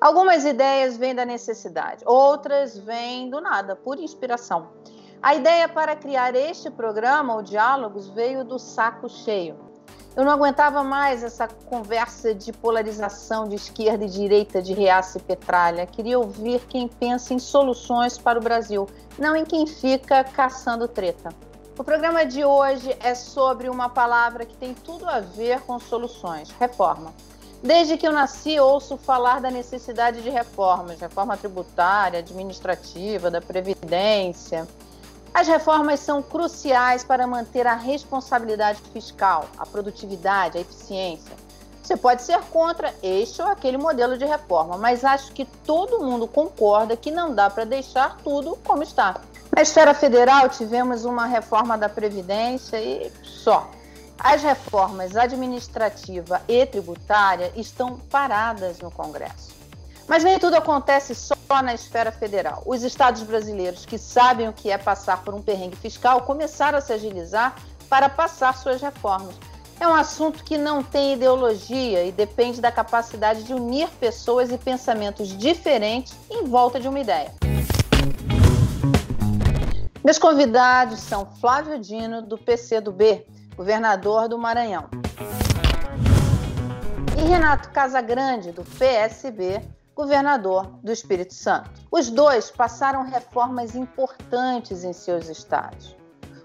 Algumas ideias vêm da necessidade, outras vêm do nada, por inspiração. A ideia para criar este programa, o Diálogos, veio do saco cheio. Eu não aguentava mais essa conversa de polarização de esquerda e direita, de reaça e petralha. Queria ouvir quem pensa em soluções para o Brasil, não em quem fica caçando treta. O programa de hoje é sobre uma palavra que tem tudo a ver com soluções: reforma. Desde que eu nasci, ouço falar da necessidade de reformas, reforma tributária, administrativa, da Previdência. As reformas são cruciais para manter a responsabilidade fiscal, a produtividade, a eficiência. Você pode ser contra este ou aquele modelo de reforma, mas acho que todo mundo concorda que não dá para deixar tudo como está. Na esfera federal, tivemos uma reforma da Previdência e só. As reformas administrativa e tributária estão paradas no Congresso. Mas nem tudo acontece só na esfera federal. Os estados brasileiros que sabem o que é passar por um perrengue fiscal começaram a se agilizar para passar suas reformas. É um assunto que não tem ideologia e depende da capacidade de unir pessoas e pensamentos diferentes em volta de uma ideia. Meus convidados são Flávio Dino, do PCdoB, governador do Maranhão. E Renato Casagrande, do PSB, governador do Espírito Santo. Os dois passaram reformas importantes em seus estados.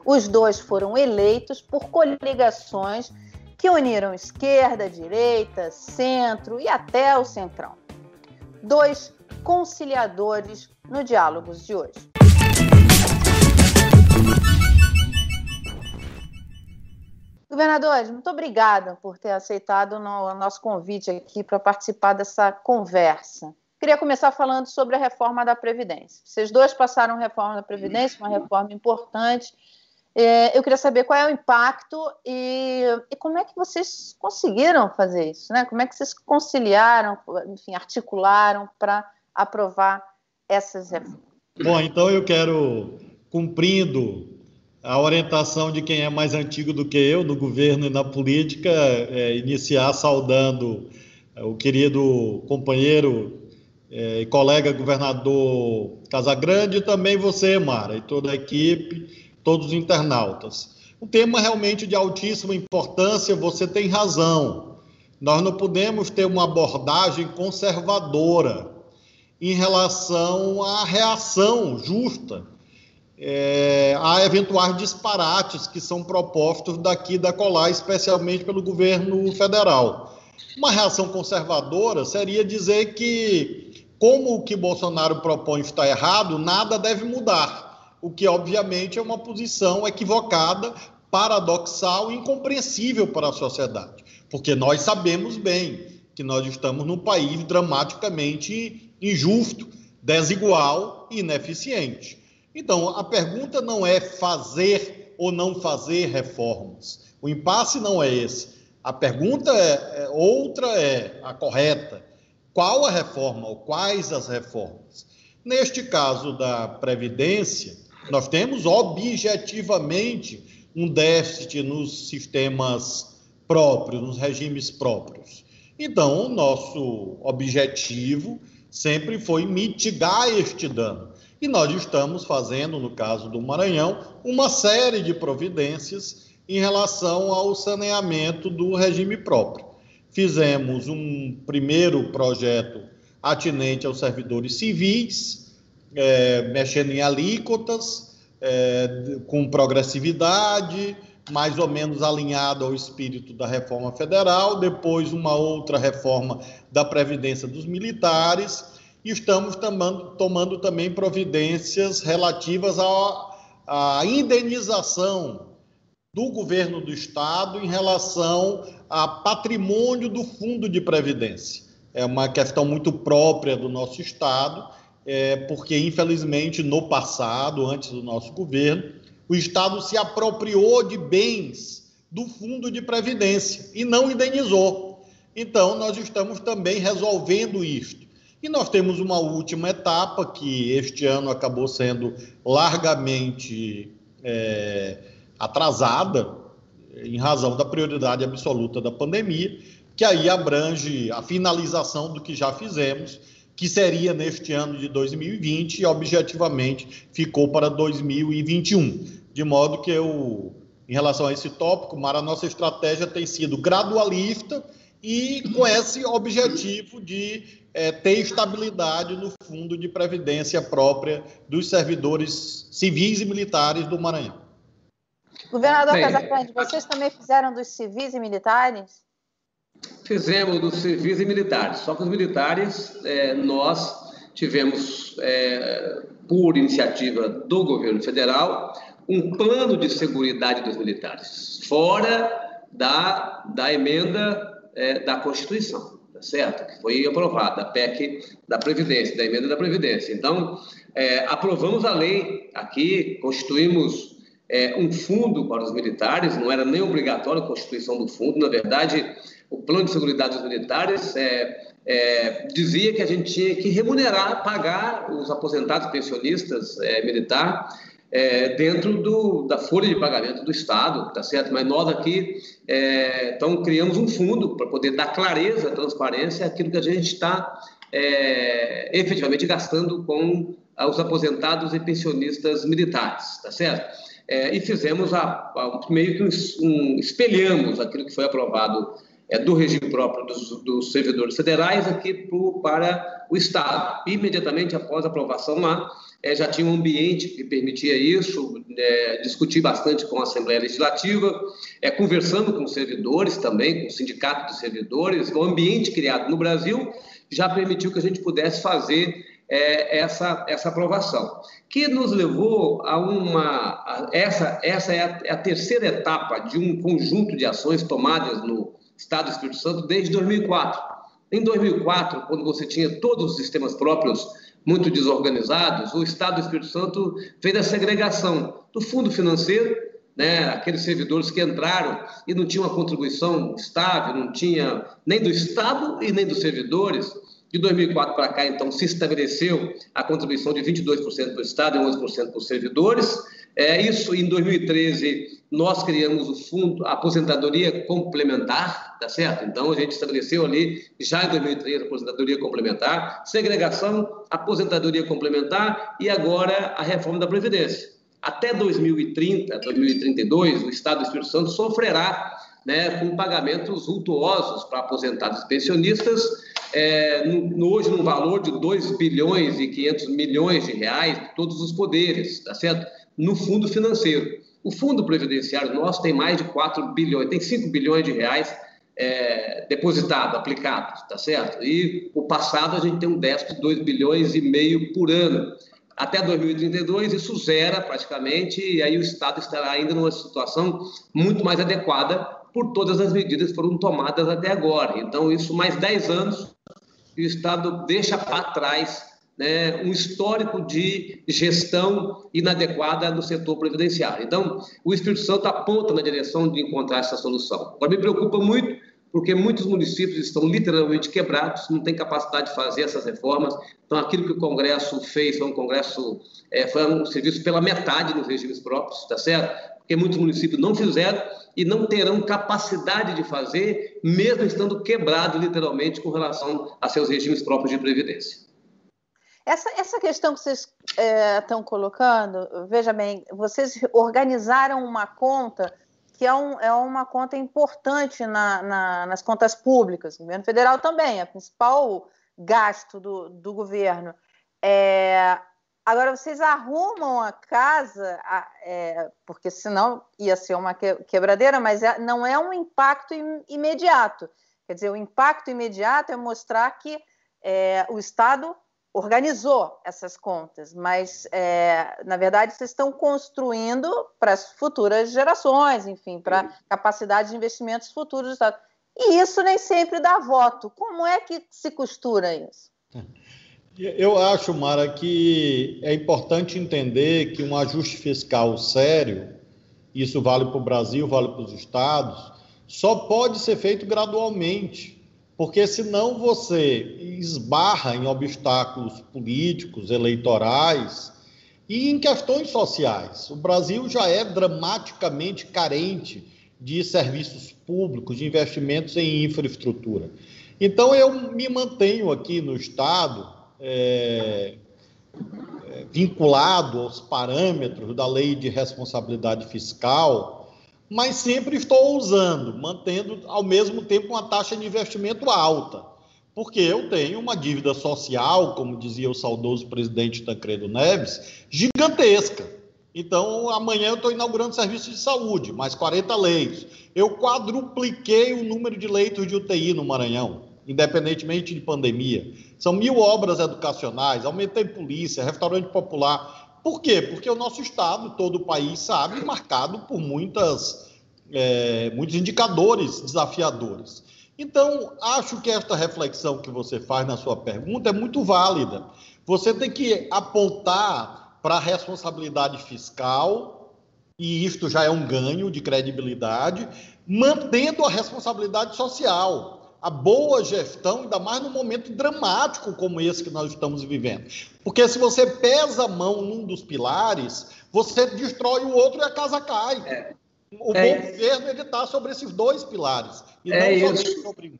Os dois foram eleitos por coligações que uniram esquerda, direita, centro e até o centrão. Dois conciliadores no Diálogos de hoje. Governadores, muito obrigada por ter aceitado o nosso convite aqui para participar dessa conversa. Queria começar falando sobre a reforma da Previdência. Vocês dois passaram reforma da Previdência, uma reforma importante. É, eu queria saber qual é o impacto e, e, como é que vocês conseguiram fazer isso, né? Como é que vocês conciliaram, enfim, articularam para aprovar essas reformas? Bom, então eu quero, cumprindo a orientação de quem é mais antigo do que eu, no governo e na política, é iniciar saudando é, o querido companheiro é, e colega governador Casagrande e também você, Mara, e toda a equipe, todos os internautas. Um tema realmente de altíssima importância, você tem razão. Nós não podemos ter uma abordagem conservadora em relação à reação justa é, a eventuais disparates que são propostos daqui da colar, especialmente pelo governo federal. Uma reação conservadora seria dizer que, como o que Bolsonaro propõe está errado, nada deve mudar, o que obviamente é uma posição equivocada, paradoxal e incompreensível para a sociedade, porque nós sabemos bem que nós estamos num país dramaticamente injusto, desigual e ineficiente. Então, a pergunta não é fazer ou não fazer reformas. O impasse não é esse. A pergunta é, é outra é a correta. Qual a reforma ou quais as reformas? Neste caso da previdência, nós temos objetivamente um déficit nos sistemas próprios, nos regimes próprios. Então, o nosso objetivo sempre foi mitigar este dano. E nós estamos fazendo, no caso do Maranhão, uma série de providências em relação ao saneamento do regime próprio. Fizemos um primeiro projeto atinente aos servidores civis, é, mexendo em alíquotas, é, com progressividade, mais ou menos alinhado ao espírito da reforma federal, depois uma outra reforma da Previdência dos Militares e estamos tomando, tomando também providências relativas à, à indenização do governo do estado em relação a patrimônio do fundo de previdência. É uma questão muito própria do nosso estado, é, porque infelizmente no passado, antes do nosso governo, o estado se apropriou de bens do fundo de previdência e não indenizou. Então nós estamos também resolvendo isto. E nós temos uma última etapa que este ano acabou sendo largamente é, atrasada, em razão da prioridade absoluta da pandemia, que aí abrange a finalização do que já fizemos, que seria neste ano de 2020 e objetivamente ficou para 2021. De modo que eu, em relação a esse tópico, Mara, a nossa estratégia tem sido gradualista e com esse objetivo de é, ter estabilidade no fundo de previdência própria dos servidores civis e militares do Maranhão. Governador Casagrande, vocês também fizeram dos civis e militares? Fizemos dos civis e militares, só que os militares, é, nós tivemos, é, por iniciativa do governo federal, um plano de segurança dos militares, fora da, da emenda é, da Constituição, tá certo? Que foi aprovada, a PEC da Previdência, da emenda da Previdência. Então, é, aprovamos a lei aqui, constituímos é, um fundo para os militares, não era nem obrigatório a constituição do fundo, na verdade, o plano de segurança dos militares é, é, dizia que a gente tinha que remunerar, pagar os aposentados pensionistas é, militar é, dentro do, da folha de pagamento do Estado, tá certo? Mas nós aqui, é, então, criamos um fundo para poder dar clareza, transparência àquilo que a gente está é, efetivamente gastando com os aposentados e pensionistas militares, tá certo? É, e fizemos a, a, meio que um, um, espelhamos aquilo que foi aprovado é, do regime próprio dos, dos servidores federais aqui pro, para o Estado. Imediatamente após a aprovação lá, é, já tinha um ambiente que permitia isso, é, discutir bastante com a Assembleia Legislativa, é, conversando com servidores também, com o Sindicato de Servidores, o ambiente criado no Brasil já permitiu que a gente pudesse fazer é, essa, essa aprovação, que nos levou a uma. A, essa essa é a, é a, terceira etapa de um conjunto de ações tomadas no Estado do Espírito Santo desde 2004. Em 2004, quando você tinha todos os sistemas próprios muito desorganizados, o Estado do Espírito Santo fez a segregação do fundo financeiro, né, aqueles servidores que entraram e não tinham uma contribuição estável, não tinha nem do Estado e nem dos servidores, de 2004 para cá, então, se estabeleceu a contribuição de 22% do Estado e 11% dos servidores. É, isso em 2013 nós criamos o fundo a aposentadoria complementar, tá certo? Então a gente estabeleceu ali já em 2013 a aposentadoria complementar, segregação, aposentadoria complementar e agora a reforma da previdência. Até 2030, 2032, o Estado do Espírito Santo sofrerá né, com pagamentos vultuosos para aposentados e pensionistas é, no, hoje num valor de 2 bilhões e 500 milhões de reais, todos os poderes, tá certo? No fundo financeiro. O fundo previdenciário nosso tem mais de 4 bilhões, tem 5 bilhões de reais é, depositado, aplicado, tá certo? E o passado a gente tem um déficit de 2 bilhões e meio por ano. Até 2032 isso zera praticamente e aí o Estado estará ainda numa situação muito mais adequada por todas as medidas que foram tomadas até agora. Então isso mais 10 anos e o Estado deixa para trás né, um histórico de gestão inadequada no setor previdenciário. Então, o Espírito Santo aponta na direção de encontrar essa solução. Agora, me preocupa muito porque muitos municípios estão literalmente quebrados, não têm capacidade de fazer essas reformas. Então, aquilo que o Congresso fez foi um Congresso, é, foi um serviço pela metade nos regimes próprios, está certo? Porque muitos municípios não fizeram e não terão capacidade de fazer, mesmo estando quebrados literalmente com relação a seus regimes próprios de previdência. Essa, essa questão que vocês é, estão colocando, veja bem, vocês organizaram uma conta que é, um, é uma conta importante na, na, nas contas públicas, o governo federal também, é o principal gasto do, do governo. É, agora, vocês arrumam a casa, é, porque senão ia ser uma quebradeira, mas é, não é um impacto imediato. Quer dizer, o impacto imediato é mostrar que é, o Estado organizou essas contas, mas é, na verdade vocês estão construindo para as futuras gerações, enfim, para capacidade de investimentos futuros do Estado. E isso nem sempre dá voto. Como é que se costura isso? Eu acho, Mara, que é importante entender que um ajuste fiscal sério, isso vale para o Brasil, vale para os estados, só pode ser feito gradualmente porque senão você esbarra em obstáculos políticos, eleitorais e em questões sociais. O Brasil já é dramaticamente carente de serviços públicos, de investimentos em infraestrutura. Então, eu me mantenho aqui no Estado é, é, vinculado aos parâmetros da lei de responsabilidade fiscal, mas sempre estou usando, mantendo ao mesmo tempo uma taxa de investimento alta, porque eu tenho uma dívida social, como dizia o saudoso presidente Tancredo Neves, gigantesca. Então, amanhã eu estou inaugurando serviço de saúde, mais 40 leitos. Eu quadrupliquei o número de leitos de UTI no Maranhão, independentemente de pandemia. São mil obras educacionais, aumentei polícia, restaurante popular. Por quê? Porque o nosso Estado, todo o país, sabe, marcado por muitas, é, muitos indicadores desafiadores. Então, acho que esta reflexão que você faz na sua pergunta é muito válida. Você tem que apontar para a responsabilidade fiscal, e isto já é um ganho de credibilidade, mantendo a responsabilidade social, a boa gestão, ainda mais num momento dramático como esse que nós estamos vivendo. Porque se você pesa a mão num dos pilares, você destrói o outro e a casa cai. É. O é bom governo está sobre esses dois pilares e é não isso. sobre um.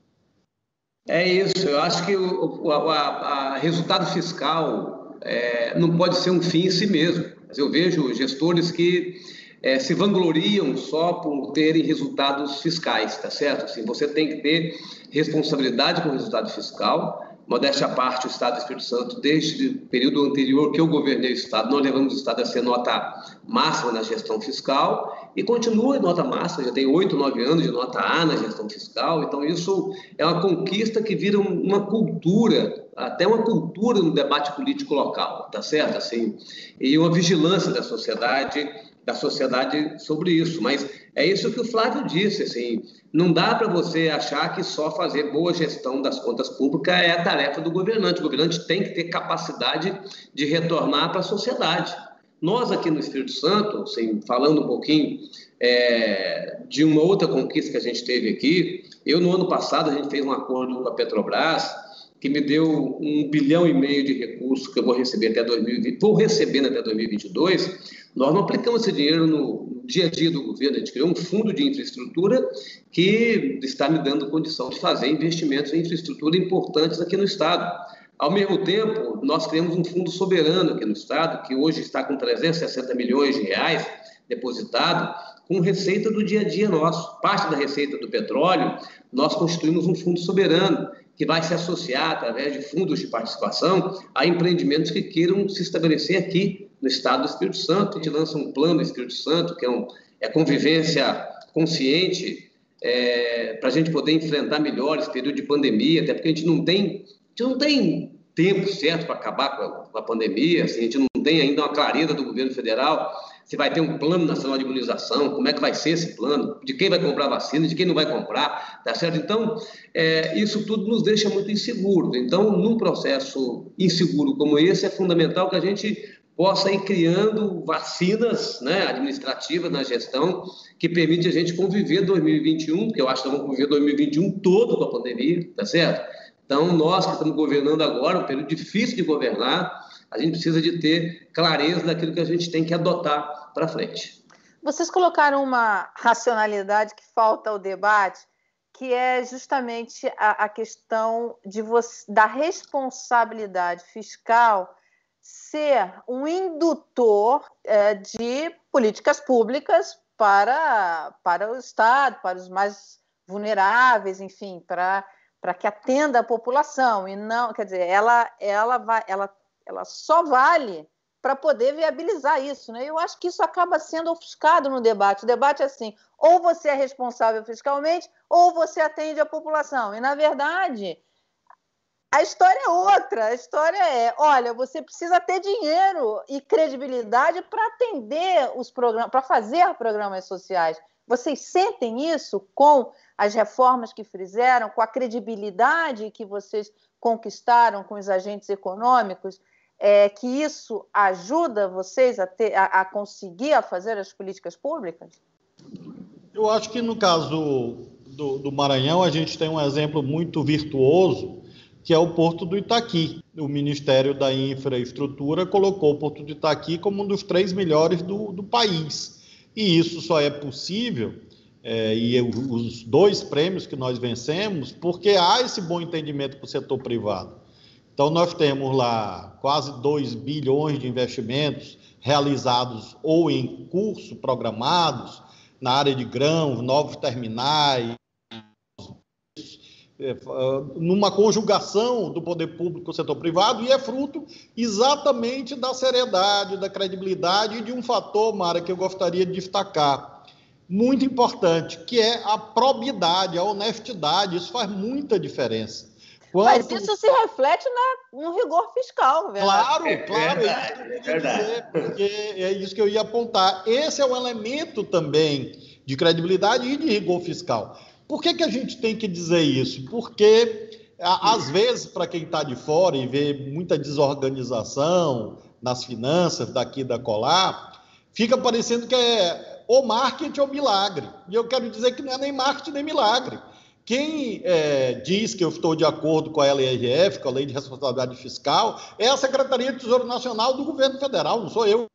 É isso. Eu acho que o, o a, a resultado fiscal é, não pode ser um fim em si mesmo. Eu vejo gestores que é, se vangloriam só por terem resultados fiscais, tá certo? Assim, você tem que ter responsabilidade com o resultado fiscal. Modéstia à parte, o Estado do Espírito Santo, desde o período anterior que eu governei o Estado, nós levamos o Estado a ser nota máxima na gestão fiscal e continua em nota máxima, já tem oito, nove anos de nota A na gestão fiscal. Então, isso é uma conquista que vira uma cultura até uma cultura no debate político local, tá certo? Assim, e uma vigilância da sociedade, da sociedade sobre isso. Mas é isso que o Flávio disse, assim, não dá para você achar que só fazer boa gestão das contas públicas é a tarefa do governante. O governante tem que ter capacidade de retornar para a sociedade. Nós aqui no Espírito Santo, assim, falando um pouquinho é, de uma outra conquista que a gente teve aqui, eu no ano passado a gente fez um acordo com a Petrobras que me deu um bilhão e meio de recursos que eu vou receber até 2020, vou recebendo até 2022, nós não aplicamos esse dinheiro no dia a dia do governo, a gente criou um fundo de infraestrutura que está me dando condição de fazer investimentos em infraestrutura importantes aqui no Estado. Ao mesmo tempo, nós criamos um fundo soberano aqui no Estado, que hoje está com 360 milhões de reais depositado, com receita do dia a dia nosso. Parte da receita do petróleo, nós constituímos um fundo soberano, que vai se associar, através de fundos de participação, a empreendimentos que queiram se estabelecer aqui no estado do Espírito Santo. A gente lança um plano do Espírito Santo, que é, um, é convivência consciente, é, para a gente poder enfrentar melhor esse período de pandemia, até porque a gente não tem, gente não tem tempo certo para acabar com a, com a pandemia, assim, a gente não tem ainda uma clareza do governo federal se vai ter um plano nacional de imunização, como é que vai ser esse plano, de quem vai comprar vacina, de quem não vai comprar, tá certo? Então, é, isso tudo nos deixa muito inseguros. Então, num processo inseguro como esse, é fundamental que a gente possa ir criando vacinas né, administrativas na gestão que permite a gente conviver 2021, que eu acho que vamos conviver 2021 todo com a pandemia, tá certo? Então, nós que estamos governando agora, um período difícil de governar, a gente precisa de ter clareza daquilo que a gente tem que adotar para frente. Vocês colocaram uma racionalidade que falta ao debate, que é justamente a, a questão de você, da responsabilidade fiscal ser um indutor é, de políticas públicas para, para o Estado, para os mais vulneráveis, enfim, para, para que atenda a população e não, quer dizer, ela, ela, vai, ela ela só vale para poder viabilizar isso. Né? Eu acho que isso acaba sendo ofuscado no debate. O debate é assim: ou você é responsável fiscalmente, ou você atende a população. E, na verdade, a história é outra. A história é: olha, você precisa ter dinheiro e credibilidade para atender os programas, para fazer programas sociais. Vocês sentem isso com as reformas que fizeram, com a credibilidade que vocês conquistaram com os agentes econômicos? É, que isso ajuda vocês a, ter, a, a conseguir a fazer as políticas públicas? Eu acho que no caso do, do, Maranhão, a gente tem um exemplo muito virtuoso, que é o Porto do Itaqui. O Ministério da Infraestrutura colocou o Porto do Itaqui como um dos três melhores do, do país. E isso só é possível, é, e os dois prêmios que nós vencemos, porque há esse bom entendimento com o setor privado. Então, nós temos lá quase 2 bilhões de investimentos realizados ou em curso, programados, na área de grãos, novos terminais, é, numa conjugação do poder público com o setor privado e é fruto exatamente da seriedade, da credibilidade e de um fator, Mara, que eu gostaria de destacar, muito importante, que é a probidade, a honestidade. Isso faz muita diferença. Quando... Mas isso se reflete na, no rigor fiscal, verdade? Claro, é, claro, é, é, isso que eu ia dizer, porque é isso que eu ia apontar. Esse é um elemento também de credibilidade e de rigor fiscal. Por que, que a gente tem que dizer isso? Porque, às vezes, para quem está de fora e vê muita desorganização nas finanças daqui da colar, fica parecendo que é ou marketing ou milagre. E eu quero dizer que não é nem marketing nem milagre. Quem é, diz que eu estou de acordo com a LRF, com a Lei de Responsabilidade Fiscal, é a Secretaria de Tesouro Nacional do Governo Federal, não sou eu.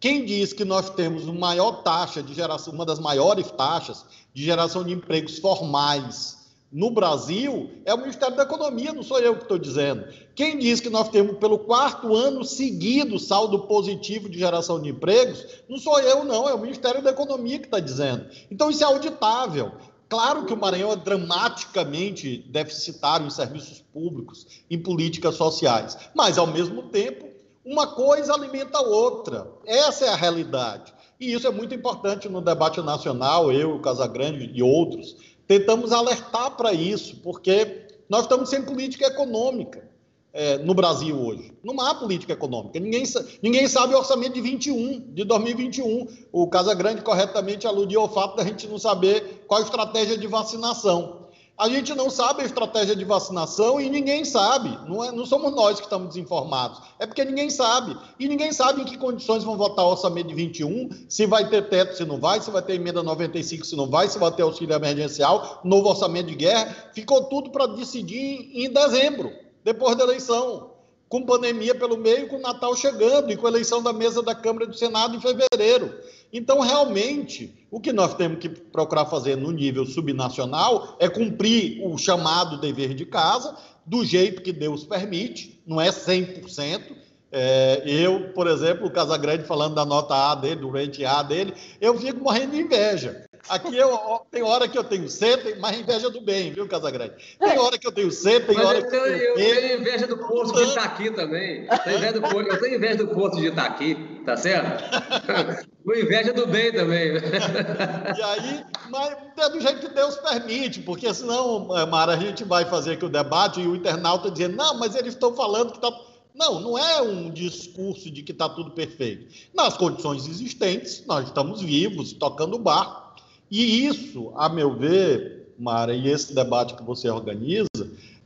Quem diz que nós temos uma maior taxa de geração, uma das maiores taxas de geração de empregos formais no Brasil é o Ministério da Economia, não sou eu que estou dizendo. Quem diz que nós temos pelo quarto ano seguido saldo positivo de geração de empregos, não sou eu, não, é o Ministério da Economia que está dizendo. Então isso é auditável. Claro que o Maranhão é dramaticamente deficitário em serviços públicos, em políticas sociais, mas ao mesmo tempo uma coisa alimenta a outra. Essa é a realidade. E isso é muito importante no debate nacional, eu, o Casagrande e outros, tentamos alertar para isso, porque nós estamos sem política econômica é, no Brasil hoje. Não há política econômica. Ninguém, ninguém sabe o orçamento de 21, de 2021. O Casagrande corretamente aludiu ao fato da gente não saber qual a estratégia de vacinação. A gente não sabe a estratégia de vacinação e ninguém sabe. Não, é, não somos nós que estamos desinformados. É porque ninguém sabe. E ninguém sabe em que condições vão votar o orçamento de 21, se vai ter teto, se não vai, se vai ter emenda 95, se não vai, se vai ter auxílio emergencial, novo orçamento de guerra. Ficou tudo para decidir em dezembro, depois da eleição com pandemia pelo meio, com Natal chegando e com a eleição da mesa da Câmara e do Senado em fevereiro. Então, realmente, o que nós temos que procurar fazer no nível subnacional é cumprir o chamado dever de casa, do jeito que Deus permite, não é 100%. É, eu, por exemplo, o Casagrande falando da nota A dele, do rate A dele, eu fico morrendo de inveja. Aqui eu, tem hora que eu tenho C, tem mais inveja do bem, viu, Casagrande? Tem hora que eu tenho C, tem Mas hora eu que eu tenho. Eu tenho inveja do posto de Itaqui também. Eu tenho inveja do, eu tenho inveja do posto de Itaqui, tá certo? Com inveja do bem também. E aí, mas é do jeito que Deus permite, porque senão, Mara, a gente vai fazer aqui o debate e o internauta dizendo, não, mas eles estão falando que está. Não, não é um discurso de que está tudo perfeito. Nas condições existentes, nós estamos vivos, tocando o barco. E isso, a meu ver, Mara, e esse debate que você organiza,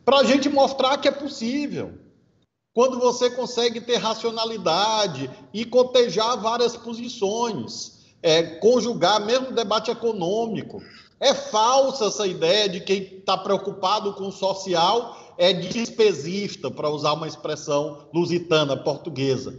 para a gente mostrar que é possível. Quando você consegue ter racionalidade e cotejar várias posições, é, conjugar mesmo debate econômico. É falsa essa ideia de quem está preocupado com o social é despesista, para usar uma expressão lusitana, portuguesa.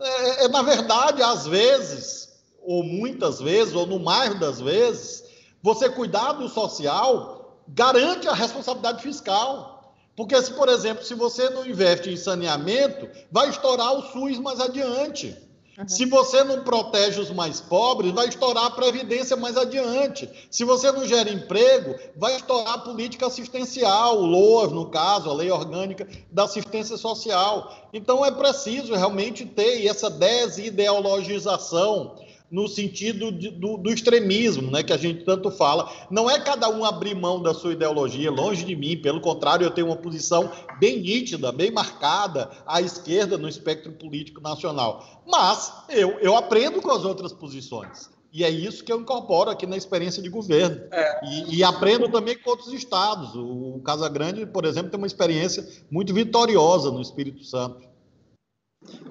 É, é, na verdade, às vezes, ou muitas vezes, ou no mais das vezes, você cuidar do social garante a responsabilidade fiscal. Porque, se, por exemplo, se você não investe em saneamento, vai estourar o SUS mais adiante. Uhum. Se você não protege os mais pobres, vai estourar a Previdência mais adiante. Se você não gera emprego, vai estourar a política assistencial, o LOAS, no caso, a Lei Orgânica da Assistência Social. Então, é preciso realmente ter essa desideologização no sentido de, do, do, extremismo, né, que a gente tanto fala. Não é cada um abrir mão da sua ideologia, longe de mim, pelo contrário, eu tenho uma posição bem nítida, bem marcada à esquerda no espectro político nacional. Mas eu, eu aprendo com as outras posições. E é isso que eu incorporo aqui na experiência de governo. É. E, e, aprendo também com outros estados. O Casagrande, por exemplo, tem uma experiência muito vitoriosa no Espírito Santo.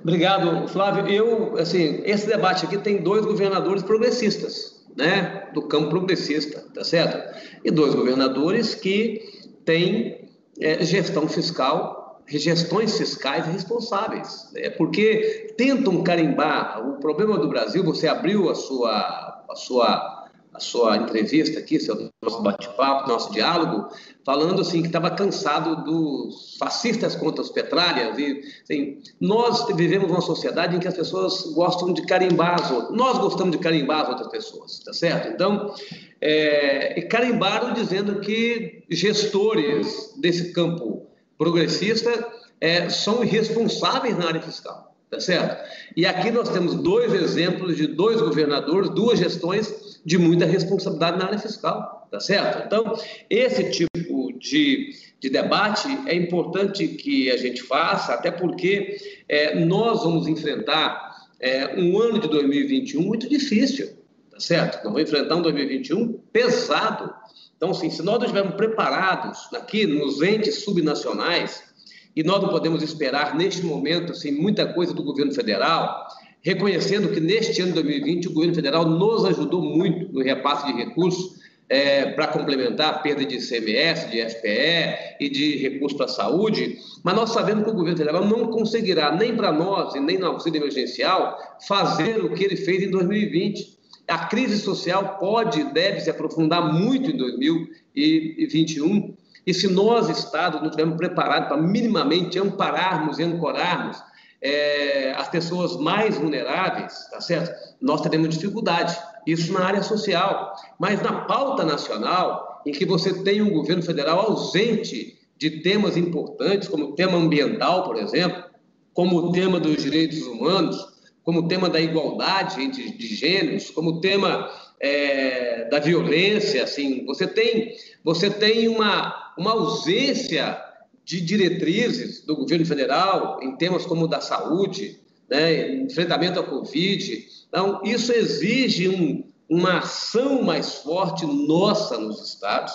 Obrigado, Flávio. Eu, assim, esse debate aqui tem dois governadores progressistas, né, do campo progressista, tá certo? E dois governadores que têm é, gestão fiscal, gestões fiscais responsáveis, né, porque tentam carimbar. O problema do Brasil, você abriu a sua, a sua a sua entrevista aqui, seu nosso bate-papo, nosso diálogo, falando assim que estava cansado dos fascistas contra os petralhas e assim, nós vivemos uma sociedade em que as pessoas gostam de carimbar as outras. Nós gostamos de carimbar as outras pessoas, tá certo? Então, é, e carimbaram dizendo que gestores desse campo progressista é, são irresponsáveis na área fiscal, tá certo? E aqui nós temos dois exemplos de dois governadores, duas gestões de muita responsabilidade na área fiscal, tá certo? Então, esse tipo de, de debate é importante que a gente faça, até porque é, nós vamos enfrentar é, um ano de 2021 muito difícil, tá certo? Nós vamos enfrentar um 2021 pesado. Então, assim, se nós não estivermos preparados aqui nos entes subnacionais, e nós não podemos esperar neste momento assim, muita coisa do governo federal, reconhecendo que neste ano de 2020 o governo federal nos ajudou muito no repasse de recursos é, para complementar a perda de ICMS, de FPE e de recursos para a saúde, mas nós sabemos que o governo federal não conseguirá, nem para nós e nem no auxílio emergencial, fazer o que ele fez em 2020. A crise social pode e deve se aprofundar muito em 2021, e se nós, Estado, não estivermos preparados para minimamente ampararmos e ancorarmos é, as pessoas mais vulneráveis, tá certo? Nós teremos dificuldade. Isso na área social. Mas na pauta nacional, em que você tem um governo federal ausente de temas importantes, como o tema ambiental, por exemplo, como o tema dos direitos humanos, como o tema da igualdade entre de gêneros, como o tema é, da violência, assim, você tem, você tem uma, uma ausência de diretrizes do governo federal em temas como o da saúde, né, enfrentamento à Covid. Então, isso exige um, uma ação mais forte nossa nos estados,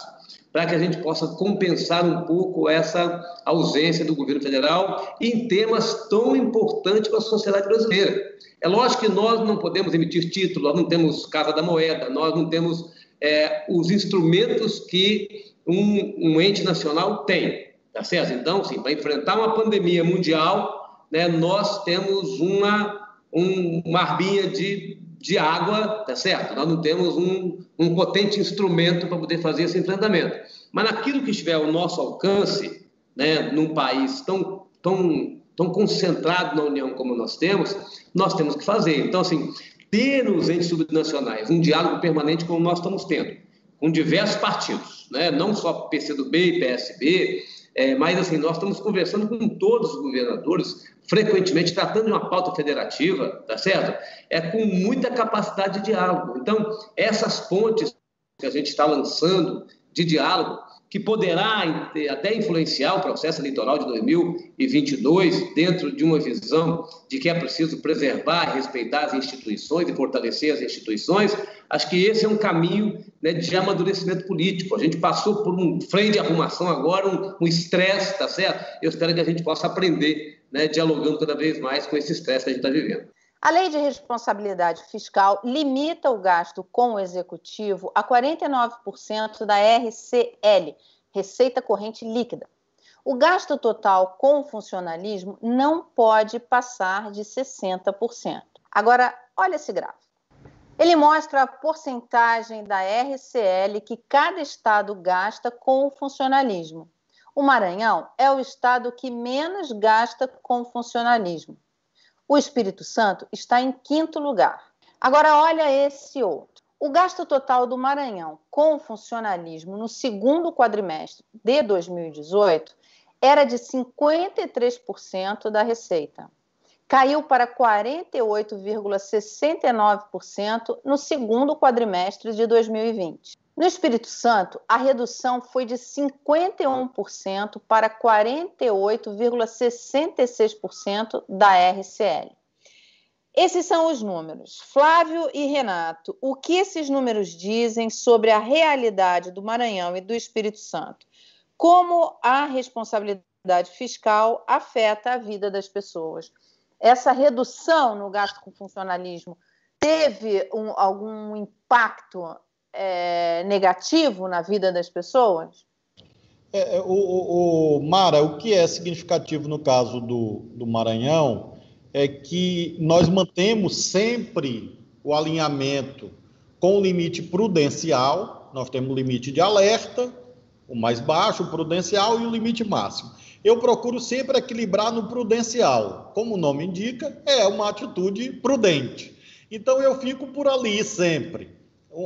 para que a gente possa compensar um pouco essa ausência do governo federal em temas tão importantes para a sociedade brasileira. É lógico que nós não podemos emitir título, nós não temos Casa da Moeda, nós não temos é, os instrumentos que um, um ente nacional tem. Tá certo? Então, sim, para enfrentar uma pandemia mundial, né, nós temos uma, um, uma arbinha de, de água, tá certo? Nós não temos um, um potente instrumento para poder fazer esse enfrentamento. Mas naquilo que estiver ao nosso alcance, né, num país tão, tão, tão concentrado na União como nós temos, nós temos que fazer. Então, assim, ter nos entes subnacionais um diálogo permanente como nós estamos tendo, com diversos partidos, né? não só PCdoB e PSB, é, mas, assim, nós estamos conversando com todos os governadores, frequentemente tratando de uma pauta federativa, tá certo? É com muita capacidade de diálogo. Então, essas pontes que a gente está lançando de diálogo, que poderá até influenciar o processo eleitoral de 2022, dentro de uma visão de que é preciso preservar respeitar as instituições e fortalecer as instituições, acho que esse é um caminho né, de amadurecimento político. A gente passou por um freio de arrumação agora, um estresse, tá certo? Eu espero que a gente possa aprender, né, dialogando cada vez mais com esse estresse que a gente está vivendo. A lei de responsabilidade fiscal limita o gasto com o executivo a 49% da RCL, Receita Corrente Líquida. O gasto total com o funcionalismo não pode passar de 60%. Agora, olha esse gráfico. Ele mostra a porcentagem da RCL que cada estado gasta com o funcionalismo. O Maranhão é o estado que menos gasta com funcionalismo. O Espírito Santo está em quinto lugar. Agora, olha esse outro. O gasto total do Maranhão com o funcionalismo no segundo quadrimestre de 2018 era de 53% da receita. Caiu para 48,69% no segundo quadrimestre de 2020. No Espírito Santo, a redução foi de 51% para 48,66% da RCL. Esses são os números. Flávio e Renato, o que esses números dizem sobre a realidade do Maranhão e do Espírito Santo? Como a responsabilidade fiscal afeta a vida das pessoas? Essa redução no gasto com funcionalismo teve um, algum impacto é, negativo na vida das pessoas? É, é, o, o, o, Mara, o que é significativo no caso do, do Maranhão é que nós mantemos sempre o alinhamento com limite prudencial, nós temos o limite de alerta, o mais baixo, o prudencial e o limite máximo. Eu procuro sempre equilibrar no prudencial. Como o nome indica, é uma atitude prudente. Então eu fico por ali sempre.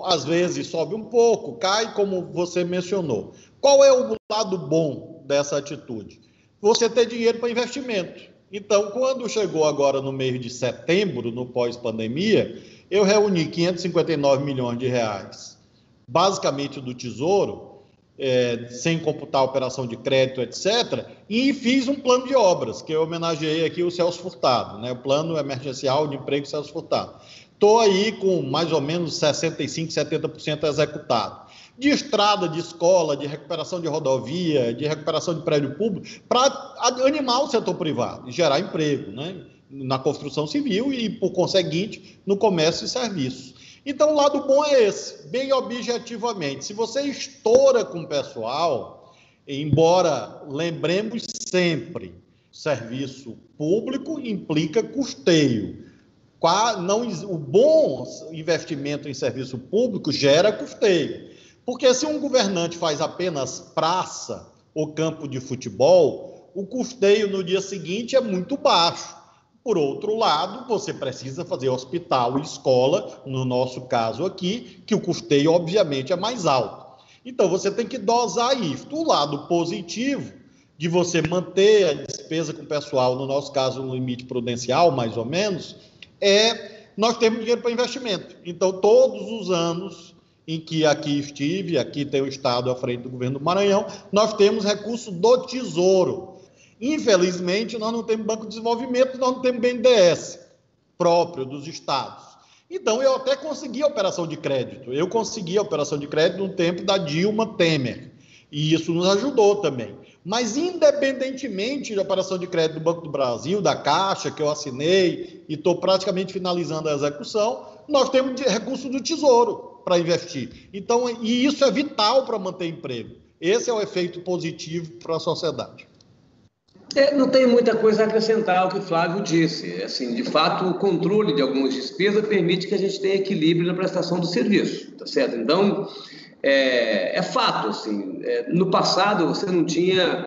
Às vezes sobe um pouco, cai, como você mencionou. Qual é o lado bom dessa atitude? Você ter dinheiro para investimento. Então, quando chegou agora no mês de setembro, no pós-pandemia, eu reuni 559 milhões de reais, basicamente do Tesouro, é, sem computar operação de crédito, etc., e fiz um plano de obras, que eu homenageei aqui o Celso Furtado, né, o Plano Emergencial de Emprego Celso Furtado. Estou aí com mais ou menos 65%, 70% executado. De estrada, de escola, de recuperação de rodovia, de recuperação de prédio público, para animar o setor privado e gerar emprego, né? na construção civil e, por conseguinte, no comércio e serviços. Então, o lado bom é esse, bem objetivamente. Se você estoura com o pessoal, embora lembremos sempre, serviço público implica custeio. Não, o bom investimento em serviço público gera custeio. Porque se um governante faz apenas praça ou campo de futebol, o custeio no dia seguinte é muito baixo. Por outro lado, você precisa fazer hospital e escola, no nosso caso aqui, que o custeio, obviamente, é mais alto. Então, você tem que dosar isso. O lado positivo de você manter a despesa com o pessoal, no nosso caso, no limite prudencial, mais ou menos, é nós temos dinheiro para investimento. Então, todos os anos em que aqui estive, aqui tem o Estado à frente do governo do Maranhão, nós temos recurso do Tesouro Infelizmente, nós não temos Banco de Desenvolvimento, nós não temos BNDES próprio dos estados. Então, eu até consegui a operação de crédito. Eu consegui a operação de crédito no tempo da Dilma Temer. E isso nos ajudou também. Mas, independentemente da operação de crédito do Banco do Brasil, da Caixa, que eu assinei e estou praticamente finalizando a execução, nós temos recurso do Tesouro para investir. Então, e isso é vital para manter emprego. Esse é o efeito positivo para a sociedade. É, não tem muita coisa a acrescentar ao que o Flávio disse. Assim, de fato, o controle de algumas despesas permite que a gente tenha equilíbrio na prestação do serviço, tá certo? Então, é, é fato, assim, é, no passado você não tinha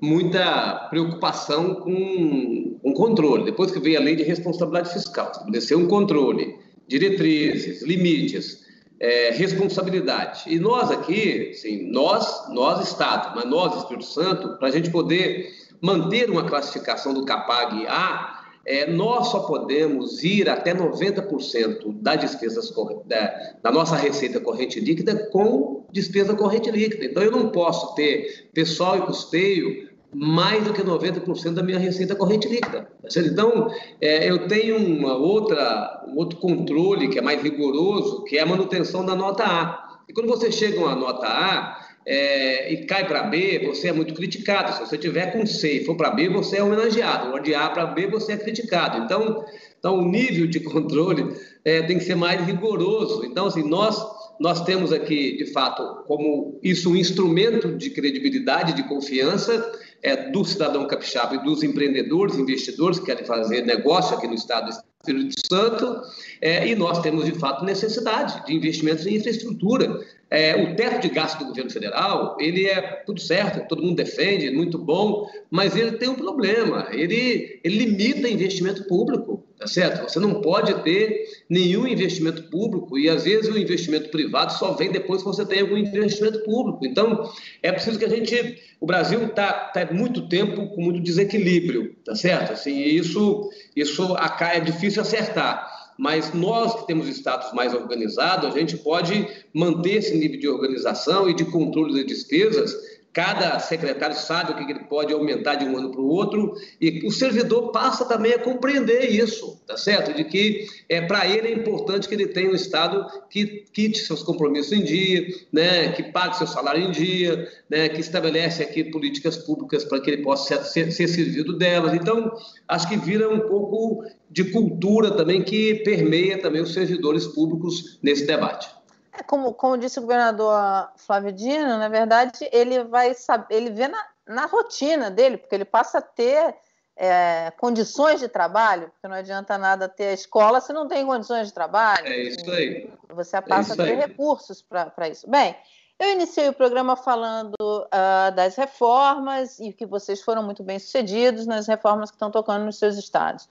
muita preocupação com, com controle. Depois que veio a lei de responsabilidade fiscal, estabeleceu um controle, diretrizes, limites, é, responsabilidade. E nós aqui, assim, nós, nós Estado, mas nós, Espírito Santo, para a gente poder manter uma classificação do CAPAG A, é, nós só podemos ir até 90% das despesas da, da nossa receita corrente líquida com despesa corrente líquida. Então, eu não posso ter pessoal e custeio mais do que 90% da minha receita corrente líquida. Tá então, é, eu tenho uma outra, um outro controle que é mais rigoroso, que é a manutenção da nota A. E quando você chega a uma nota A, é, e cai para B, você é muito criticado. Se você tiver com C e for para B, você é homenageado. Ou de A para B, você é criticado. Então, então o nível de controle é, tem que ser mais rigoroso. Então, assim, nós, nós temos aqui, de fato, como isso um instrumento de credibilidade, de confiança é, do cidadão capixaba e dos empreendedores, investidores que querem fazer negócio aqui no estado do Espírito Santo, é, e nós temos, de fato, necessidade de investimentos em infraestrutura. É, o teto de gasto do governo federal, ele é tudo certo, todo mundo defende, muito bom, mas ele tem um problema, ele, ele limita investimento público, tá certo? Você não pode ter nenhum investimento público e, às vezes, o investimento privado só vem depois que você tem algum investimento público. Então, é preciso que a gente... O Brasil está tá muito tempo com muito desequilíbrio, tá certo? Assim, isso, isso é difícil acertar mas nós que temos estados mais organizados, a gente pode manter esse nível de organização e de controle das despesas Cada secretário sabe o que ele pode aumentar de um ano para o outro e o servidor passa também a compreender isso, tá certo? De que é para ele é importante que ele tenha um Estado que quite seus compromissos em dia, né? Que pague seu salário em dia, né? Que estabelece aqui políticas públicas para que ele possa ser, ser servido delas. Então, acho que vira um pouco de cultura também que permeia também os servidores públicos nesse debate. É como, como disse o governador Flávio Dino, na verdade, ele vai saber, ele vê na, na rotina dele, porque ele passa a ter é, condições de trabalho, porque não adianta nada ter a escola se não tem condições de trabalho. É isso aí. Você é passa é a ter recursos para isso. Bem, eu iniciei o programa falando uh, das reformas e que vocês foram muito bem sucedidos nas reformas que estão tocando nos seus estados.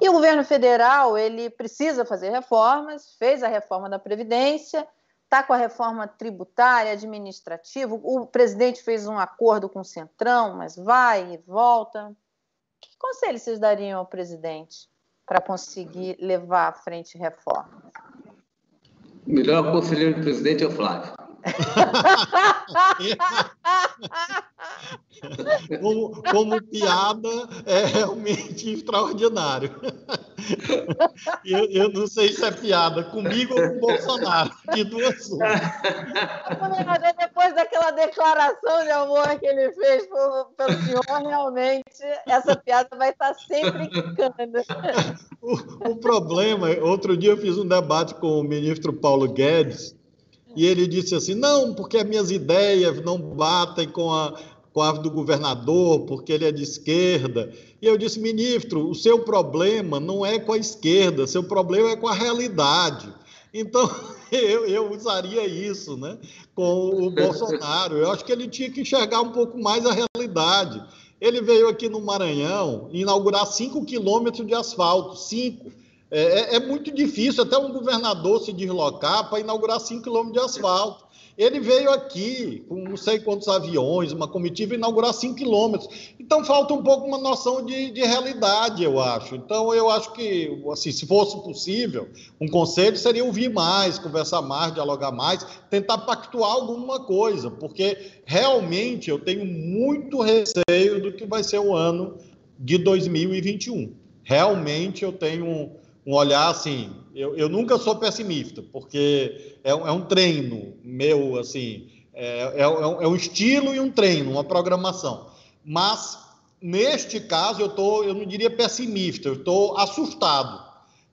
E o governo federal ele precisa fazer reformas, fez a reforma da Previdência, está com a reforma tributária, administrativa. O presidente fez um acordo com o Centrão, mas vai e volta. Que conselho vocês dariam ao presidente para conseguir levar à frente reformas? O melhor conselheiro do presidente é o Flávio. como, como, piada, é realmente extraordinário. Eu, eu, não sei se é piada comigo ou com o Bolsonaro, de duas Depois daquela declaração de amor que ele fez pelo senhor, realmente essa piada vai estar sempre quicando. O, o problema, outro dia eu fiz um debate com o ministro Paulo Guedes e ele disse assim: não, porque as minhas ideias não batem com a, com a do governador, porque ele é de esquerda. E eu disse: ministro, o seu problema não é com a esquerda, seu problema é com a realidade. Então, eu, eu usaria isso né, com o Bolsonaro. Eu acho que ele tinha que enxergar um pouco mais a realidade. Ele veio aqui no Maranhão inaugurar 5 quilômetros de asfalto, 5. É, é, é, muito difícil até um governador se deslocar para inaugurar 5 quilômetros de asfalto. Ele veio aqui com não sei quantos aviões, uma comitiva, inaugurar 5 quilômetros. Então falta um pouco uma noção de, de, realidade, eu acho. Então eu acho que, assim, se fosse possível, um conselho seria ouvir mais, conversar mais, dialogar mais, tentar pactuar alguma coisa, porque realmente eu tenho muito receio do que vai ser o ano de 2021. Realmente eu tenho um olhar assim. Eu, eu nunca sou pessimista, porque é, é um treino meu, assim, é, é, é, um, é um estilo e um treino, uma programação. Mas neste caso eu tô, eu não diria pessimista, eu estou assustado,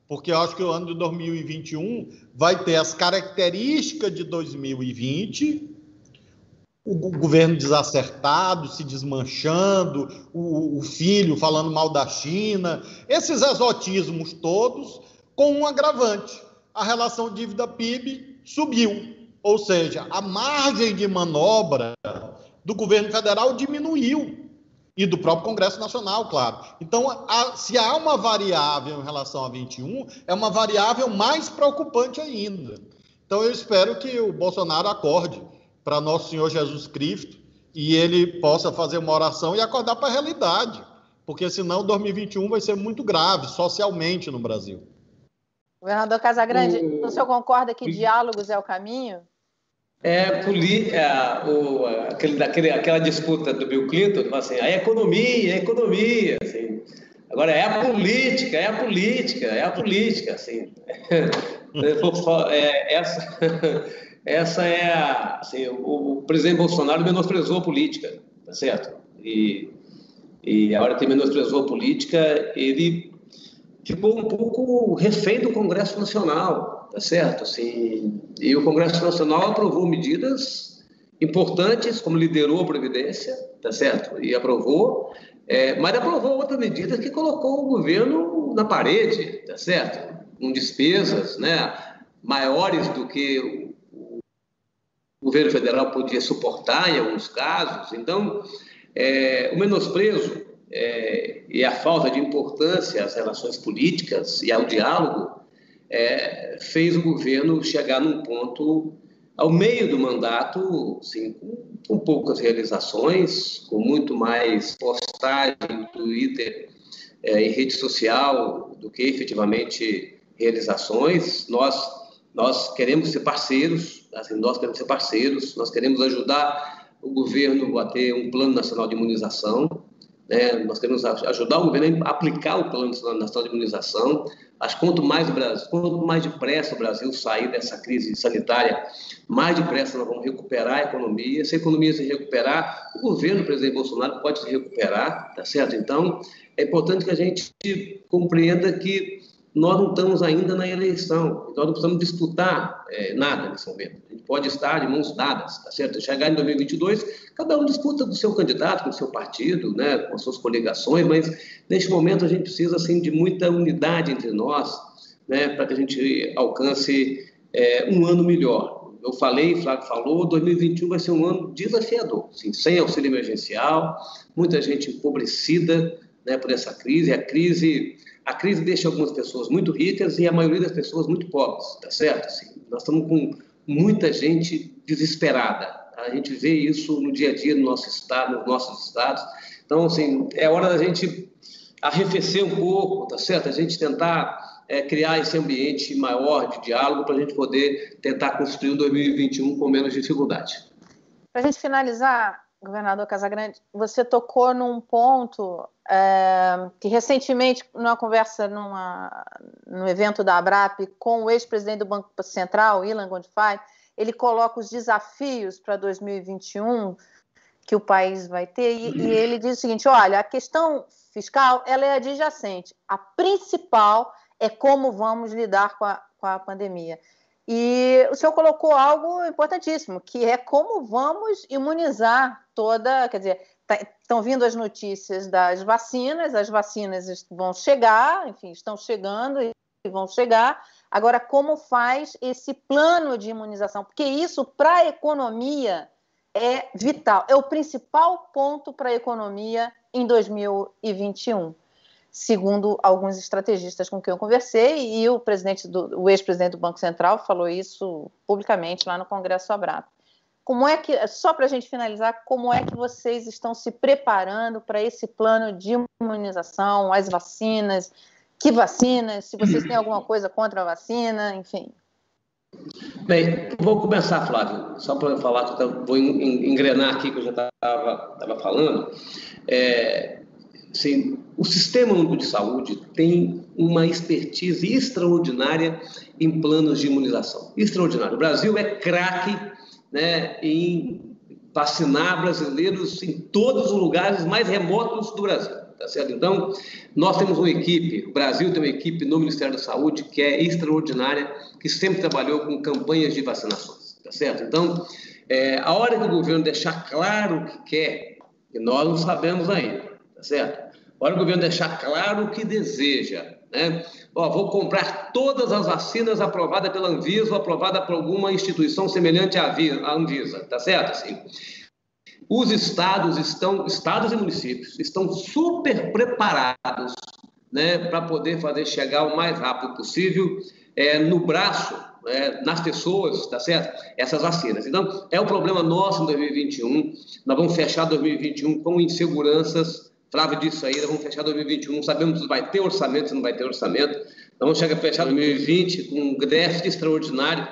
porque eu acho que o ano de 2021 vai ter as características de 2020 o governo desacertado, se desmanchando, o, o, filho falando mal da China, esses exotismos todos, com um agravante: a relação dívida-PIB subiu, ou seja, a margem de manobra do governo federal diminuiu. E do próprio Congresso Nacional, claro. Então, a, se há uma variável em relação a 21, é uma variável mais preocupante ainda. Então, eu espero que o Bolsonaro acorde para nosso Senhor Jesus Cristo e ele possa fazer uma oração e acordar para a realidade, porque senão 2021 vai ser muito grave socialmente no Brasil. Governador Casagrande, o, o senhor concorda que o, diálogos é o caminho? É, poli, é o, aquele, aquele, aquela disputa do Bill Clinton, assim, a economia, a economia, assim. Agora é a política, é a política, é a política, assim. é, essa, essa é a, assim, o, o, presidente Bolsonaro menosprezou a política, tá certo? E, e a hora que menosprezou a política, ele ficou um pouco refém do Congresso Nacional, tá certo? Assim, e o Congresso Nacional aprovou medidas importantes, como liderou a Previdência, tá certo? E aprovou, é, mas aprovou outras medidas que colocou o governo na parede, tá certo? Com despesas, né? Maiores do que o governo federal podia suportar em alguns casos. Então, é, o menosprezo é, e a falta de importância às relações políticas e ao diálogo é, fez o governo chegar num ponto, ao meio do mandato, assim, com, com poucas realizações, com muito mais postagem no Twitter é, em rede social do que efetivamente realizações. Nós nós queremos ser parceiros, assim, nós queremos ser parceiros, nós queremos ajudar o governo a ter um plano nacional de imunização, né? nós queremos ajudar o governo a aplicar o plano nacional de imunização. Que quanto mais, Brasil, quanto mais depressa o Brasil sair dessa crise sanitária, mais depressa nós vamos recuperar a economia. Se a economia se recuperar, o governo, o presidente Bolsonaro, pode se recuperar, tá certo? Então, é importante que a gente compreenda que nós não estamos ainda na eleição, então não precisamos disputar é, nada nesse momento. A gente pode estar de mãos dadas, tá certo? Chegar em 2022, cada um disputa do seu candidato, com o seu partido, né, com as suas coligações, mas neste momento a gente precisa assim de muita unidade entre nós, né, para que a gente alcance é, um ano melhor. Eu falei, Flávio falou, 2021 vai ser um ano desafiador, assim, sem auxílio emergencial, muita gente empobrecida né, por essa crise. A crise a crise deixa algumas pessoas muito ricas e a maioria das pessoas muito pobres, tá certo? Assim, nós estamos com muita gente desesperada. A gente vê isso no dia a dia no nosso estado, nos nossos estados. Então, assim, é hora da gente arrefecer um pouco, tá certo? A gente tentar é, criar esse ambiente maior de diálogo para a gente poder tentar construir um 2021 com menos dificuldade. Para a gente finalizar, governador Casagrande, você tocou num ponto é, que recentemente, numa conversa numa, no evento da ABRAP com o ex-presidente do Banco Central, Ilan Gondifai, ele coloca os desafios para 2021 que o país vai ter e, e, ele diz o seguinte: olha, a questão fiscal ela é adjacente, a principal é como vamos lidar com a, com a pandemia. E o senhor colocou algo importantíssimo, que é como vamos imunizar toda, quer dizer, estão tá, vindo as notícias das vacinas, as vacinas vão chegar, enfim, estão chegando e vão chegar. Agora, como faz esse plano de imunização? Porque isso, para a economia, é vital, é o principal ponto para a economia em 2021 segundo alguns estrategistas com quem eu conversei, e o presidente do, o ex-presidente do Banco Central falou isso publicamente lá no Congresso Abrato. Como é que, só para a gente finalizar, como é que vocês estão se preparando para esse plano de imunização, as vacinas, que vacinas, se vocês têm alguma coisa contra a vacina, enfim. Bem, vou começar, Flávio, só para falar, vou engrenar aqui que eu já estava falando. É, Sim, o Sistema Único de Saúde tem uma expertise extraordinária em planos de imunização. Extraordinário. O Brasil é craque né, em vacinar brasileiros em todos os lugares mais remotos do Brasil. Tá certo? Então, nós temos uma equipe, o Brasil tem uma equipe no Ministério da Saúde que é extraordinária, que sempre trabalhou com campanhas de vacinações. Tá certo? Então, é, a hora que o governo deixar claro o que quer, e nós não sabemos ainda, tá certo? Para o governo deixar claro o que deseja, né? Ó, vou comprar todas as vacinas aprovadas pela Anvisa ou aprovadas por alguma instituição semelhante à Anvisa, tá certo? Assim, os estados estão, estados e municípios estão super preparados, né, para poder fazer chegar o mais rápido possível é, no braço é, nas pessoas, tá certo? Essas vacinas. Então, é um problema nosso em 2021. Nós vamos fechar 2021 com inseguranças Flávio disse aí, vamos fechar 2021, não sabemos se vai ter orçamento, se não vai ter orçamento. Vamos chegar a fechar 2020 com um déficit extraordinário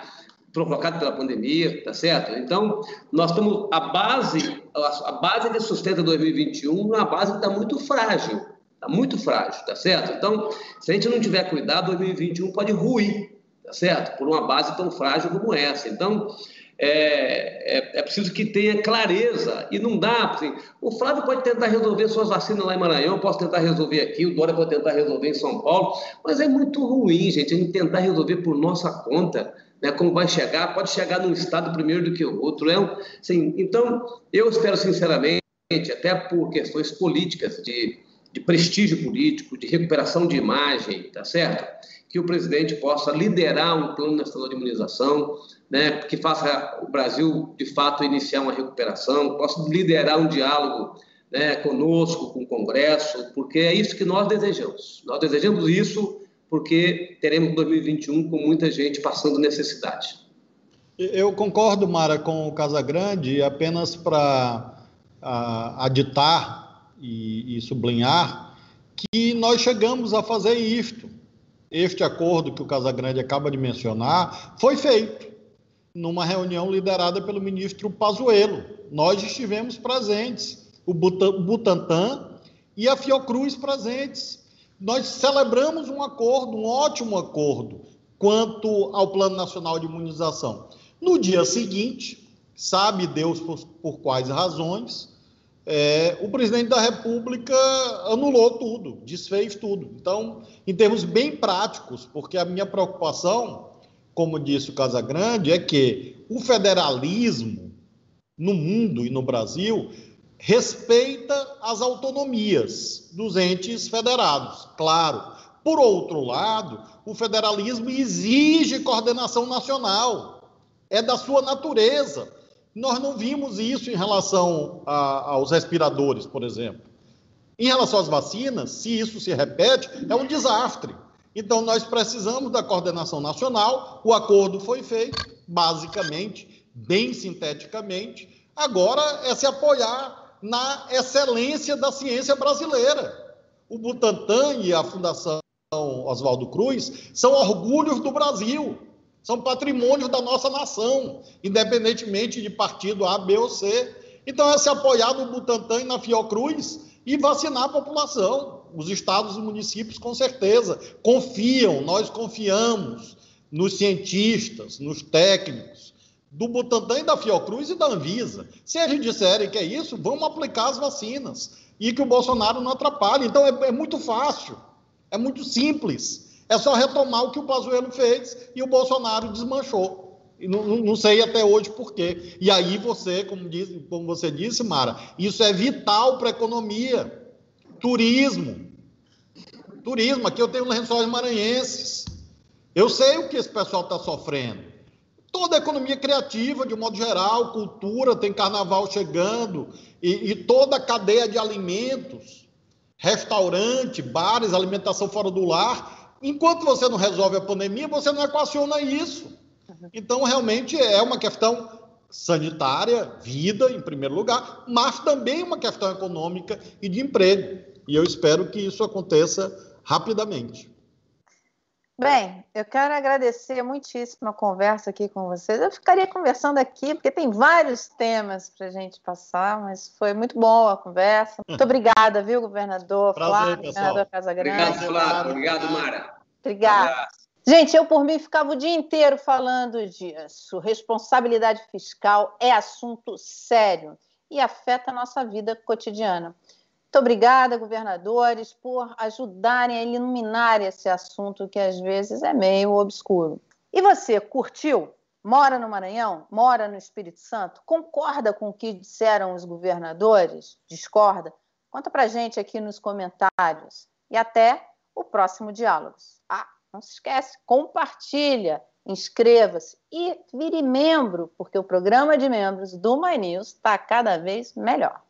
provocado pela pandemia, tá certo? Então, nós estamos, a base, a base que sustenta 2021 é uma base que está muito frágil, está muito frágil, tá certo? Então, se a gente não tiver cuidado, 2021 pode ruir, tá certo? Por uma base tão frágil como essa. Então, é, é, é, preciso que tenha clareza e não dá. Assim, o Flávio pode tentar resolver suas vacinas lá em Maranhão, posso tentar resolver aqui, o Dória pode tentar resolver em São Paulo, mas é muito ruim, gente, a gente tentar resolver por nossa conta. Né, como vai chegar, pode chegar num estado primeiro do que o outro. É assim, então, eu espero sinceramente, até por questões políticas, de, de prestígio político, de recuperação de imagem, tá certo? Que o presidente possa liderar um plano nacional de imunização, né, que faça o Brasil, de fato, iniciar uma recuperação, possa liderar um diálogo né, conosco, com o Congresso, porque é isso que nós desejamos. Nós desejamos isso porque teremos 2021 com muita gente passando necessidade. Eu concordo, Mara, com o Casagrande, apenas para uh, aditar e, e sublinhar que nós chegamos a fazer isto. Este acordo que o Casagrande acaba de mencionar foi feito numa reunião liderada pelo ministro Pazuello. Nós estivemos presentes, o Butantan e a Fiocruz presentes. Nós celebramos um acordo, um ótimo acordo, quanto ao Plano Nacional de Imunização. No dia seguinte, sabe Deus por, por quais razões, é, o presidente da República anulou tudo, desfez tudo. Então, em termos bem práticos, porque a minha preocupação, como disse o Casagrande, é que o federalismo no mundo e no Brasil respeita as autonomias dos entes federados, claro. Por outro lado, o federalismo exige coordenação nacional, é da sua natureza. Nós não vimos isso em relação a, aos respiradores, por exemplo. Em relação às vacinas, se isso se repete, é um desastre. Então, nós precisamos da coordenação nacional. O acordo foi feito, basicamente, bem sinteticamente. Agora é se apoiar na excelência da ciência brasileira. O Butantan e a Fundação Oswaldo Cruz são orgulhos do Brasil são patrimônios da nossa nação, independentemente de partido A, B ou C. Então, é se apoiar no Butantan e na Fiocruz e vacinar a população. Os estados e municípios, com certeza, confiam, nós confiamos nos cientistas, nos técnicos do Butantan e da Fiocruz e da Anvisa. Se eles disserem que é isso, vamos aplicar as vacinas e que o Bolsonaro não atrapalhe. Então, é, é muito fácil, é muito simples. É só retomar o que o Pazuello fez e o Bolsonaro desmanchou. Não, não, sei até hoje por quê. E aí você, como, diz, como você disse, Mara, isso é vital para a economia. Turismo. Turismo. Aqui eu tenho lençóis maranhenses. Eu sei o que esse pessoal está sofrendo. Toda a economia criativa, de um modo geral, cultura, tem carnaval chegando, e, e toda a cadeia de alimentos, restaurante, bares, alimentação fora do lar, enquanto você não resolve a pandemia, você não equaciona isso. Então, realmente é uma questão sanitária, vida em primeiro lugar, mas também uma questão econômica e de emprego. E eu espero que isso aconteça rapidamente. Bem, eu quero agradecer muitíssimo a conversa aqui com vocês. Eu ficaria conversando aqui, porque tem vários temas para a gente passar, mas foi muito boa a conversa. Muito obrigada, viu, governador Prazer, Flávio, pessoal. governador Casagrande. Obrigado, Flávio. Obrigado, Mara. Obrigada. Gente, eu por mim ficava o dia inteiro falando disso. Responsabilidade fiscal é assunto sério e afeta a nossa vida cotidiana. Muito obrigada, governadores, por ajudarem a iluminar esse assunto que às vezes é meio obscuro. E você, curtiu? Mora no Maranhão? Mora no Espírito Santo? Concorda com o que disseram os governadores? Discorda? Conta pra gente aqui nos comentários. E até o próximo Diálogos. Ah, não se esquece, compartilha, inscreva-se e vire membro, porque o programa de membros do My News está cada vez melhor.